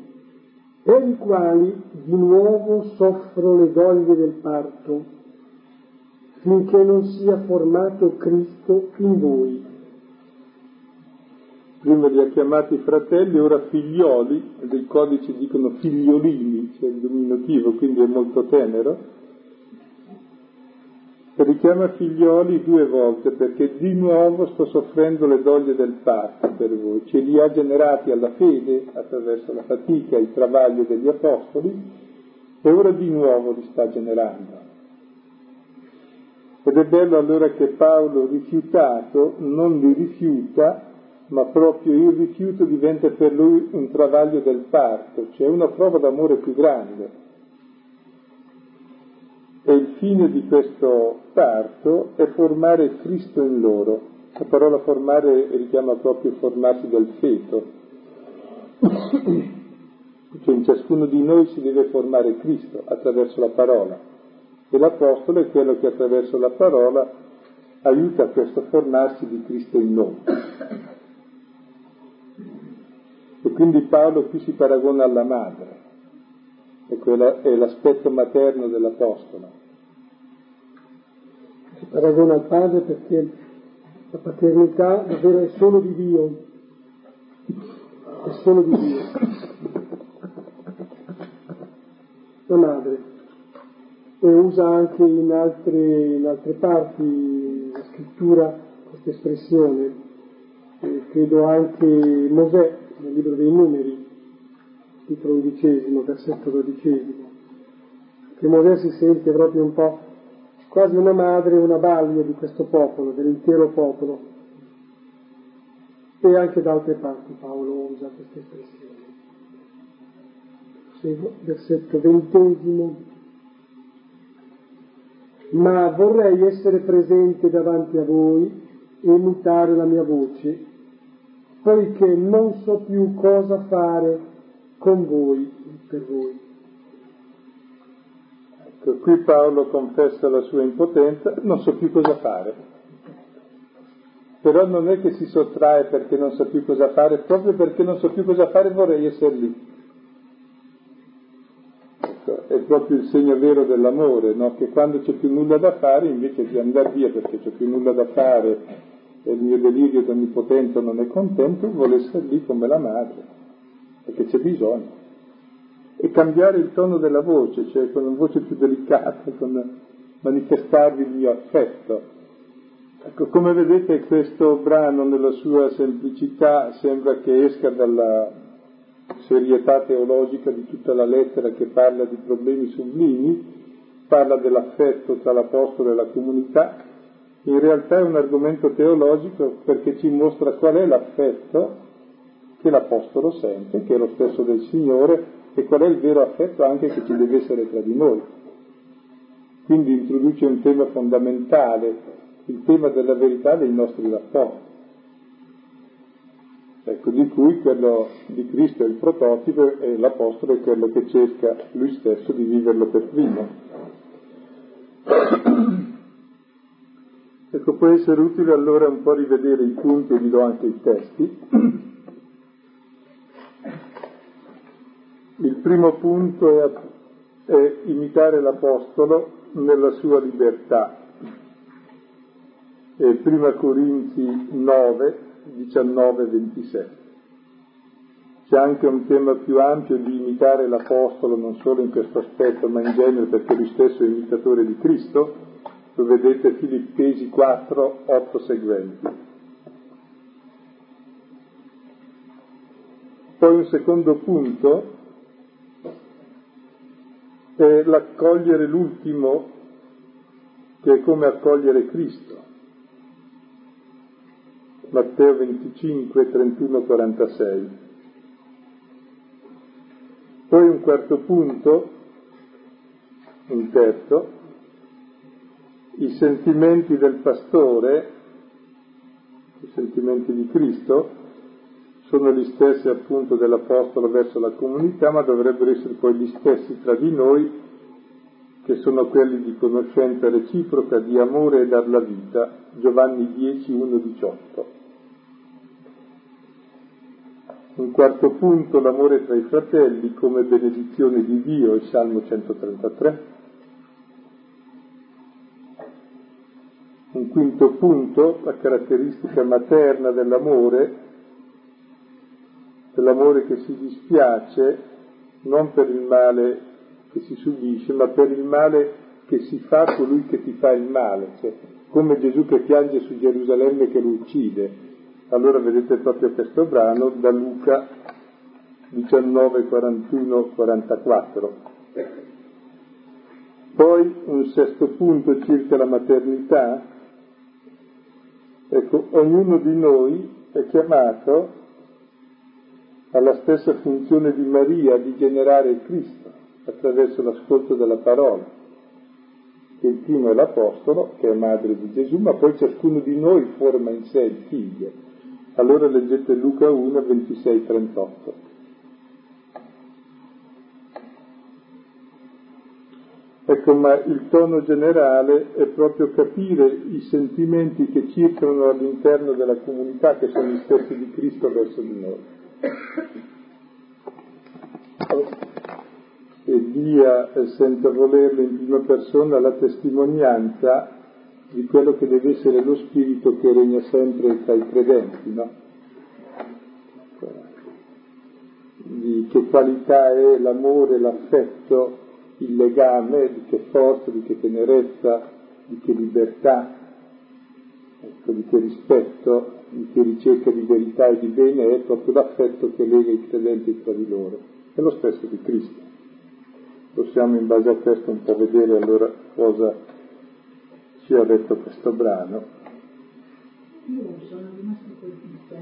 per i quali di nuovo soffro le doglie del parto, finché non sia formato Cristo in voi. Prima li ha chiamati fratelli, ora figlioli, dei codici dicono figliolini, cioè il dominativo, quindi è molto tenero, richiama figlioli due volte perché di nuovo sto soffrendo le doglie del parto per voi, ce li ha generati alla fede attraverso la fatica e il travaglio degli apostoli e ora di nuovo li sta generando. Ed è bello allora che Paolo rifiutato non li rifiuta, ma proprio il rifiuto diventa per lui un travaglio del parto, cioè una prova d'amore più grande e il fine di questo parto è formare Cristo in loro. La parola formare richiama proprio formarsi del feto. Cioè in ciascuno di noi si deve formare Cristo attraverso la parola. E l'Apostolo è quello che attraverso la parola aiuta questo formarsi di Cristo in noi. E quindi Paolo qui si paragona alla madre, e quello è l'aspetto materno dell'Apostolo si paragona al padre perché la paternità davvero è solo di Dio, è solo di Dio. La madre. E usa anche in altre, in altre parti la scrittura questa espressione, e credo anche Mosè nel libro dei numeri, titolo undicesimo, versetto dodicesimo, che Mosè si sente proprio un po' quasi una madre, una balia di questo popolo, dell'intero popolo. E anche da altre parti Paolo usa questa espressione. Versetto ventesimo. Ma vorrei essere presente davanti a voi e imitare la mia voce, poiché non so più cosa fare con voi, per voi. Ecco, qui Paolo confessa la sua impotenza, non so più cosa fare. Però non è che si sottrae perché non so più cosa fare, proprio perché non so più cosa fare vorrei essere lì. È proprio il segno vero dell'amore, no? che quando c'è più nulla da fare, invece di andare via perché c'è più nulla da fare e il mio delirio d'onnipotenza non è contento, vuole essere lì come la madre, perché c'è bisogno. E cambiare il tono della voce, cioè con una voce più delicata, con manifestarvi il mio affetto. Ecco, come vedete questo brano nella sua semplicità sembra che esca dalla serietà teologica di tutta la lettera che parla di problemi sublimi, parla dell'affetto tra l'Apostolo e la comunità, in realtà è un argomento teologico perché ci mostra qual è l'affetto che l'Apostolo sente, che è lo stesso del Signore, e qual è il vero affetto anche che ci deve essere tra di noi. Quindi introduce un tema fondamentale, il tema della verità dei nostri rapporti. Ecco, di cui quello di Cristo è il prototipo e l'Apostolo è quello che cerca lui stesso di viverlo per primo. Ecco, può essere utile allora un po' rivedere i punti, e vi do anche i testi. Il primo punto è, è imitare l'Apostolo nella sua libertà. È prima Corinzi 9, 19 27. C'è anche un tema più ampio di imitare l'Apostolo non solo in questo aspetto, ma in genere perché lui stesso è imitatore di Cristo, lo vedete Filippesi 4, 8 seguenti. Poi un secondo punto è l'accogliere l'ultimo, che è come accogliere Cristo. Matteo 25, 31, 46. Poi un quarto punto, un terzo, i sentimenti del pastore, i sentimenti di Cristo, sono gli stessi appunto dell'Apostolo verso la comunità, ma dovrebbero essere poi gli stessi tra di noi, che sono quelli di conoscenza reciproca, di amore e dar la vita. Giovanni 10, 1, 18. Un quarto punto, l'amore tra i fratelli come benedizione di Dio, il Salmo 133. Un quinto punto, la caratteristica materna dell'amore, dell'amore che si dispiace non per il male che si subisce, ma per il male che si fa colui che ti fa il male, cioè, come Gesù che piange su Gerusalemme che lo uccide. Allora vedete proprio questo brano da Luca 19, 41, 44. Poi un sesto punto circa la maternità, Ecco, ognuno di noi è chiamato alla stessa funzione di Maria di generare il Cristo attraverso l'ascolto della parola. Il primo è l'Apostolo, che è madre di Gesù, ma poi ciascuno di noi forma in sé il figlio. Allora leggete Luca 1, 26, 38. Ecco, ma il tono generale è proprio capire i sentimenti che circolano all'interno della comunità, che sono gli stessi di Cristo verso di noi. E dia, senza volerlo in prima persona, la testimonianza di quello che deve essere lo spirito che regna sempre tra i credenti, no? Di che qualità è l'amore, l'affetto il legame, di che forza, di che tenerezza, di che libertà, ecco, di che rispetto, di che ricerca di verità e di bene è proprio l'affetto che lega i credenti tra di loro. È lo stesso di Cristo. Possiamo in base a questo un po' vedere allora cosa ci ha detto questo brano. Io sono rimasta colpita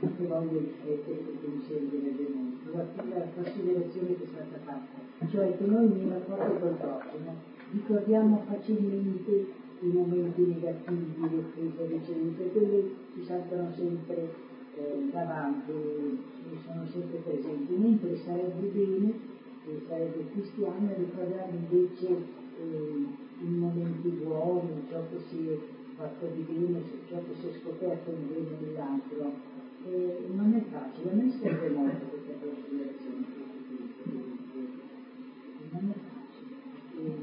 voglio riflettere sul pensiero che venuto, la, considerazione che è stata fatta, cioè che noi nei rapporti col prossimo ricordiamo facilmente i momenti negativi, le crisi ricevute, quelli ci saltano sempre eh, davanti, sono sempre presenti, mentre sarebbe bene, sarebbe cristiano, ricordare invece eh, i momenti buoni, ciò che si è fatto di bene, ciò che si è scoperto di bene nell'altro eh, non è facile, a me serve molto questa considerazione. Non è facile,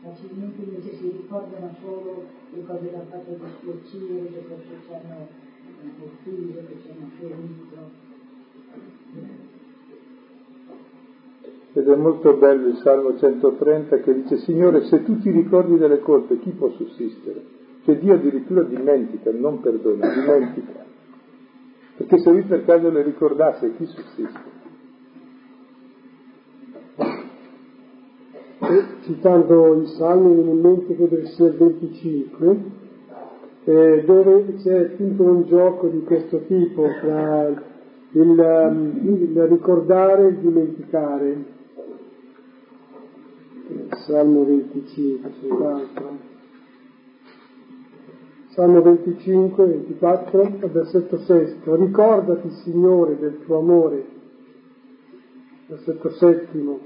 facilmente invece si ricorda ricordano solo le cose che hanno fatto dispiacere, che forse ci hanno ucciso, che ci hanno ferito. Ed è molto bello il Salmo 130 che dice, Signore, se tu ti ricordi delle colpe, chi può sussistere? Cioè Dio addirittura dimentica, non perdona, dimentica. Perché se lui per caso le ricordasse, chi sussiste? E, citando i salmi viene in mente che sia il 25 eh, dove c'è appunto un gioco di questo tipo tra il, il ricordare e il dimenticare Salmo 25 sull'altro Salmo 25, 24, versetto 6. Ricordati, Signore, del tuo amore. Versetto settimo.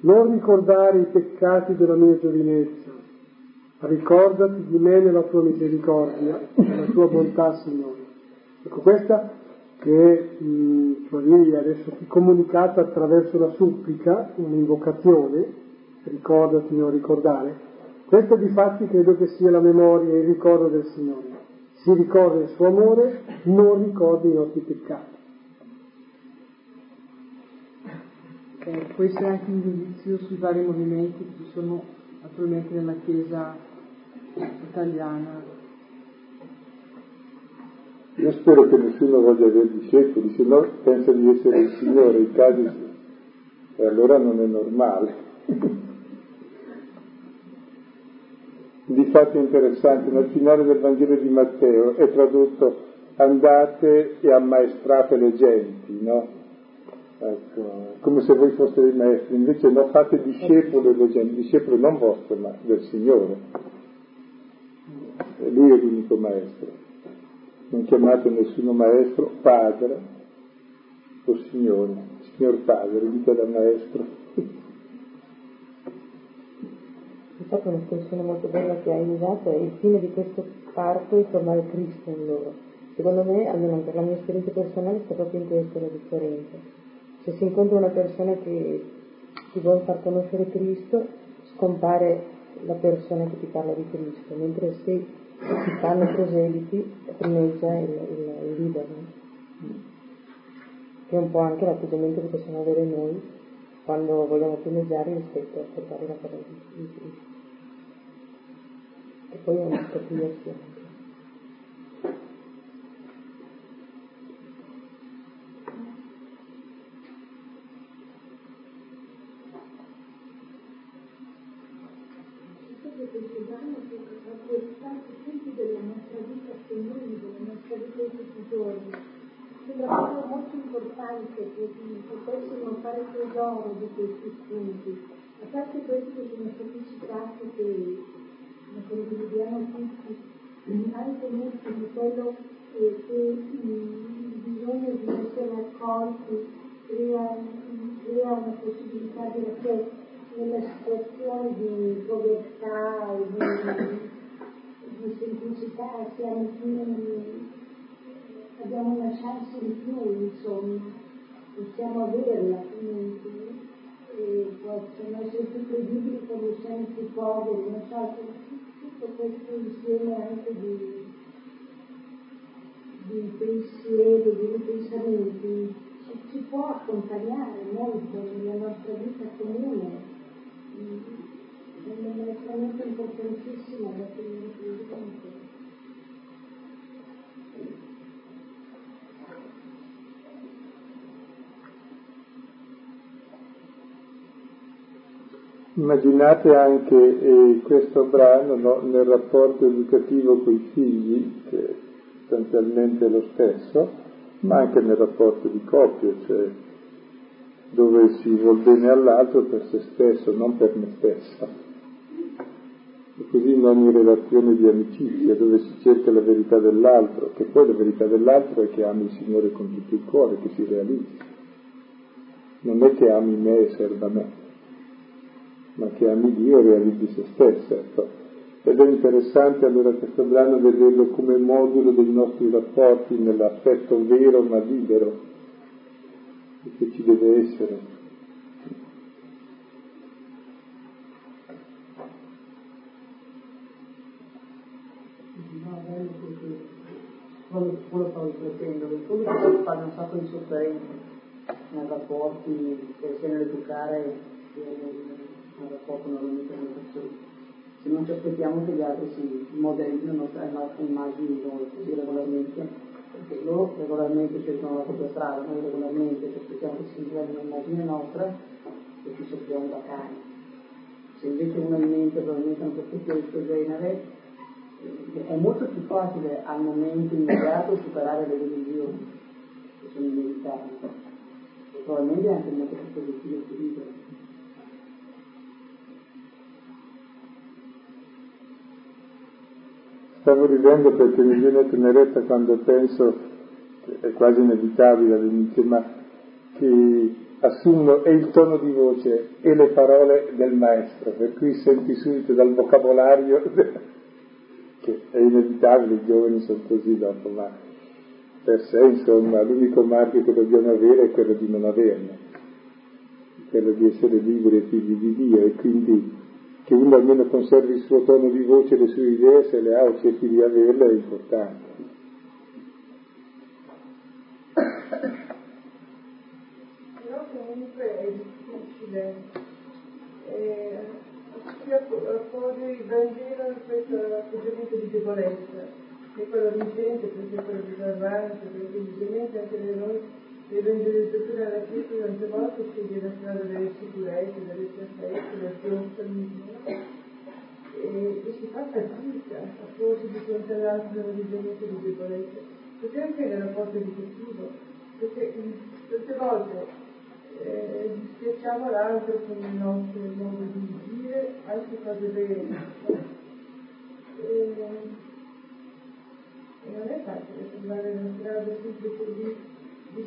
Non ricordare i peccati della mia giovinezza. Ricordati di me nella tua misericordia, nella tua bontà, Signore. Ecco, questa che mh, cioè, adesso comunicata attraverso la supplica, un'invocazione, ricordati, non ricordare, questo di fatti credo che sia la memoria e il ricordo del Signore. Si ricorda il suo amore, non ricorda i nostri peccati. Eh, può essere anche un giudizio sui vari movimenti che ci sono attualmente nella Chiesa italiana. Io spero che nessuno voglia avere discepoli, se no pensa di essere il Signore, in caso e allora non è normale. Di fatti interessanti, nel finale del Vangelo di Matteo è tradotto andate e ammaestrate le genti, no? Ecco, come se voi foste dei maestri, invece no, fate discepoli le genti, discepoli non vostro, ma del Signore. E lui è l'unico maestro. Non chiamate nessuno maestro, padre o Signore, Signor Padre, dite da maestro. Infatti un'espressione molto bella che hai usato è il fine di questo parto è formare Cristo in loro. Secondo me, almeno per la mia esperienza personale, sta proprio in questo la differenza. Se si incontra una persona che ti vuole far conoscere Cristo, scompare la persona che ti parla di Cristo, mentre se si fanno proseliti primeggia il, il, il leader. Che è un po' anche l'atteggiamento che possiamo avere noi quando vogliamo primeggiare rispetto a portare la parola di Cristo e poi è una scopigliazione. della nostra vita comune, della nostra vita di tutti i giorni. Sembra molto importante che potessimo fare tesoro di questi spunti, a parte questi che sono stati citati che ma condividiamo tutti, anche molti di quello eh, che il bisogno di essere accolti crea, crea una possibilità di che nella situazione di povertà e di, di semplicità siamo più, abbiamo una chance in più, insomma, possiamo averla comunque possono essere più credibili quando siamo più poveri, non so, tutto questo insieme anche di, di pensieri, di ripensamenti, ci, ci, può accompagnare molto nella nostra vita comune, è una estremamente importantissima da tenere presente. Immaginate anche eh, questo brano no, nel rapporto educativo con i figli, che sostanzialmente è lo stesso, ma anche nel rapporto di coppia, cioè dove si vuol bene all'altro per se stesso, non per me stesso. E così in ogni relazione di amicizia, dove si cerca la verità dell'altro, che poi la verità dell'altro è che ami il Signore con tutto il cuore, che si realizzi. Non è che ami me e serva me ma che ami Dio e realizzi se stessa. Ecco. Ed è interessante allora questo brano vederlo come modulo dei nostri rapporti nell'affetto vero ma libero che ci deve essere. Quello, stavo riflettendo, il pubblico fa un sacco di sofferenza nei rapporti, per esempio educare nel rapporto normalmente con le persone. Se non ci aspettiamo che gli altri si modellino la nostra immagine di noi così regolarmente, perché loro regolarmente cercano la propria strada, noi regolarmente ci aspettiamo che si modellino un'immagine nostra e ci soffriamo da cani. Se invece uno ha in mente probabilmente una prospettiva di questo genere, è molto più facile al momento immediato superare le delusioni che sono inevitabili e probabilmente è anche molto più positivo e più libero. Stavo ridendo perché mi viene tenerezza quando penso, è quasi inevitabile all'inizio, ma che assumono è il tono di voce e le parole del maestro, per cui senti subito dal vocabolario che è inevitabile, i giovani sono così dopo, ma per sé insomma l'unico marchio che dobbiamo avere è quello di non averne, quello di essere liberi e figli di Dio e quindi che uno almeno conservi il suo tono di voce, le sue idee, se le ha o cerchi di averle è importante. Però comunque è difficile. Eh, sia fuori il Vangelo rispetto all'atteggiamento di debolezza, che è quello vincente, perché quello di salvarsi, perché evidentemente anche noi l'evangelizzazione alla Chiesa tante volte sceglie la strada delle sicurezze, delle certezze, del trionfalismo, e, e si fa fatica a porsi di fronte all'altro nell'atteggiamento di debolezza, perché anche nel rapporto educativo, perché tante volte eh, dispiacciamo l'altro con il nostro modo di dire anche cose vere. E, e non è facile trovare una strada sempre così di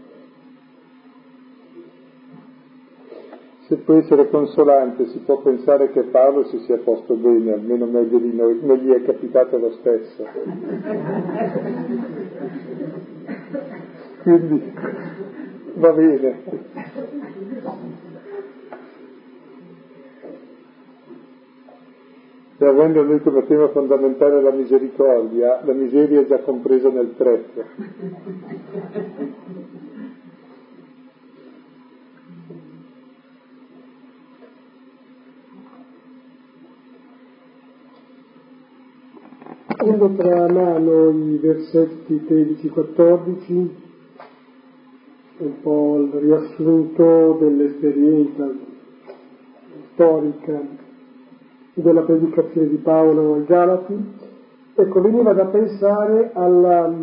Se può essere consolante, si può pensare che Paolo si sia posto bene, almeno meglio di noi, non gli è capitato lo stesso. Quindi va bene. E avendo noi come tema fondamentale la misericordia, la miseria è già compresa nel prezzo. Prendo tra mano i versetti 13-14, un po' il riassunto dell'esperienza storica della predicazione di Paolo ai Galati. Ecco, veniva da pensare alla,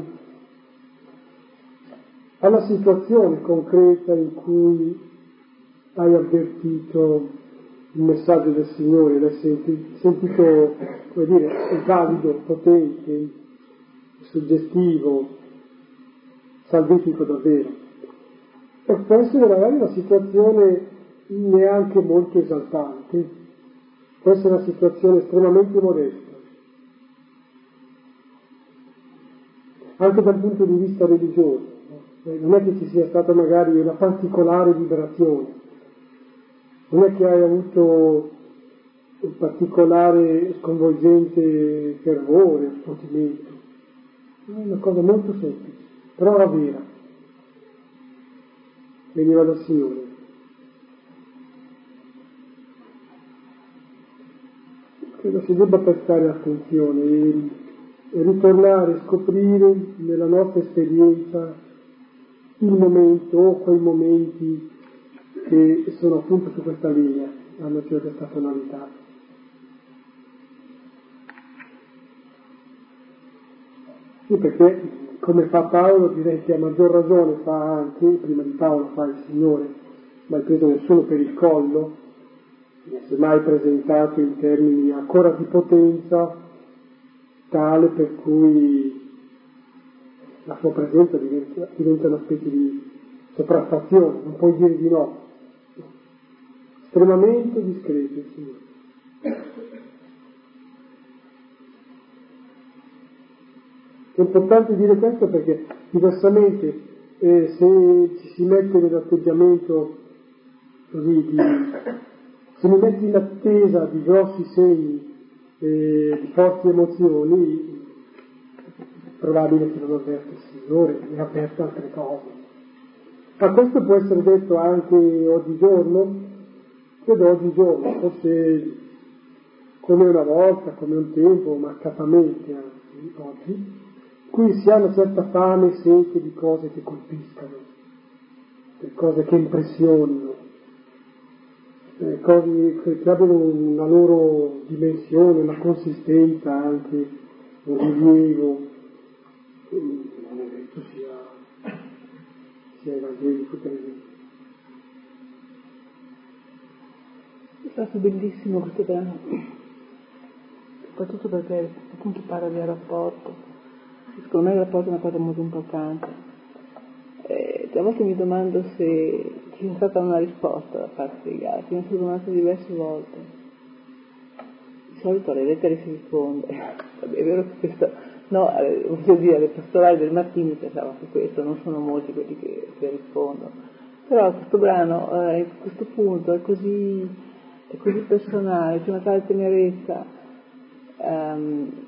alla situazione concreta in cui hai avvertito il messaggio del Signore, l'hai senti, sentito, come dire, valido, potente, suggestivo, salvifico davvero. E può essere magari una situazione neanche molto esaltante, può essere una situazione estremamente modesta, anche dal punto di vista religioso. Non è che ci sia stata magari una particolare liberazione, non è che hai avuto un particolare sconvolgente fervore, scontimento, è una cosa molto semplice, però era vera, veniva dal Signore. Credo si debba prestare attenzione e ritornare a scoprire nella nostra esperienza il momento o quei momenti che sono appunto su questa linea, hanno cioè questa tonalità. Sì, perché come fa Paolo direi che a maggior ragione fa anche, prima di Paolo fa il Signore, mai preso nessuno per il collo, semmai presentato in termini ancora di potenza, tale per cui la sua presenza diventa, diventa una specie di sopraffazione, non puoi dire di no, estremamente discreto il Signore. È importante dire questo perché diversamente eh, se ci si mette nell'atteggiamento così di, se mi metti in attesa di grossi segni, eh, di forti emozioni, è probabile che non avverta il Signore, ne avverta altre cose. Ma questo può essere detto anche oggigiorno, credo oggigiorno, forse come una volta, come un tempo, marcatamente anzi, oggi, qui si ha una certa fame e sete di cose che colpiscano, di cose che impressionino, eh, cose che abbiano una loro dimensione, una consistenza anche, un rilievo, non è detto sia, sia evangelico per esempio. È stato bellissimo questo brano, soprattutto perché appunto parla del rapporto Secondo me il rapporto è una cosa molto importante. Eh, a volte mi domando se ci sia stata una risposta da parte degli altri, mi sono domandata diverse volte. Di solito alle lettere si risponde. È vero che questo, no, voglio dire, le pastorali del Martini pensavo che questo, non sono molti quelli che, che rispondono. Però questo brano, eh, a questo punto, è così, è così personale, c'è una tale tenerezza. Um,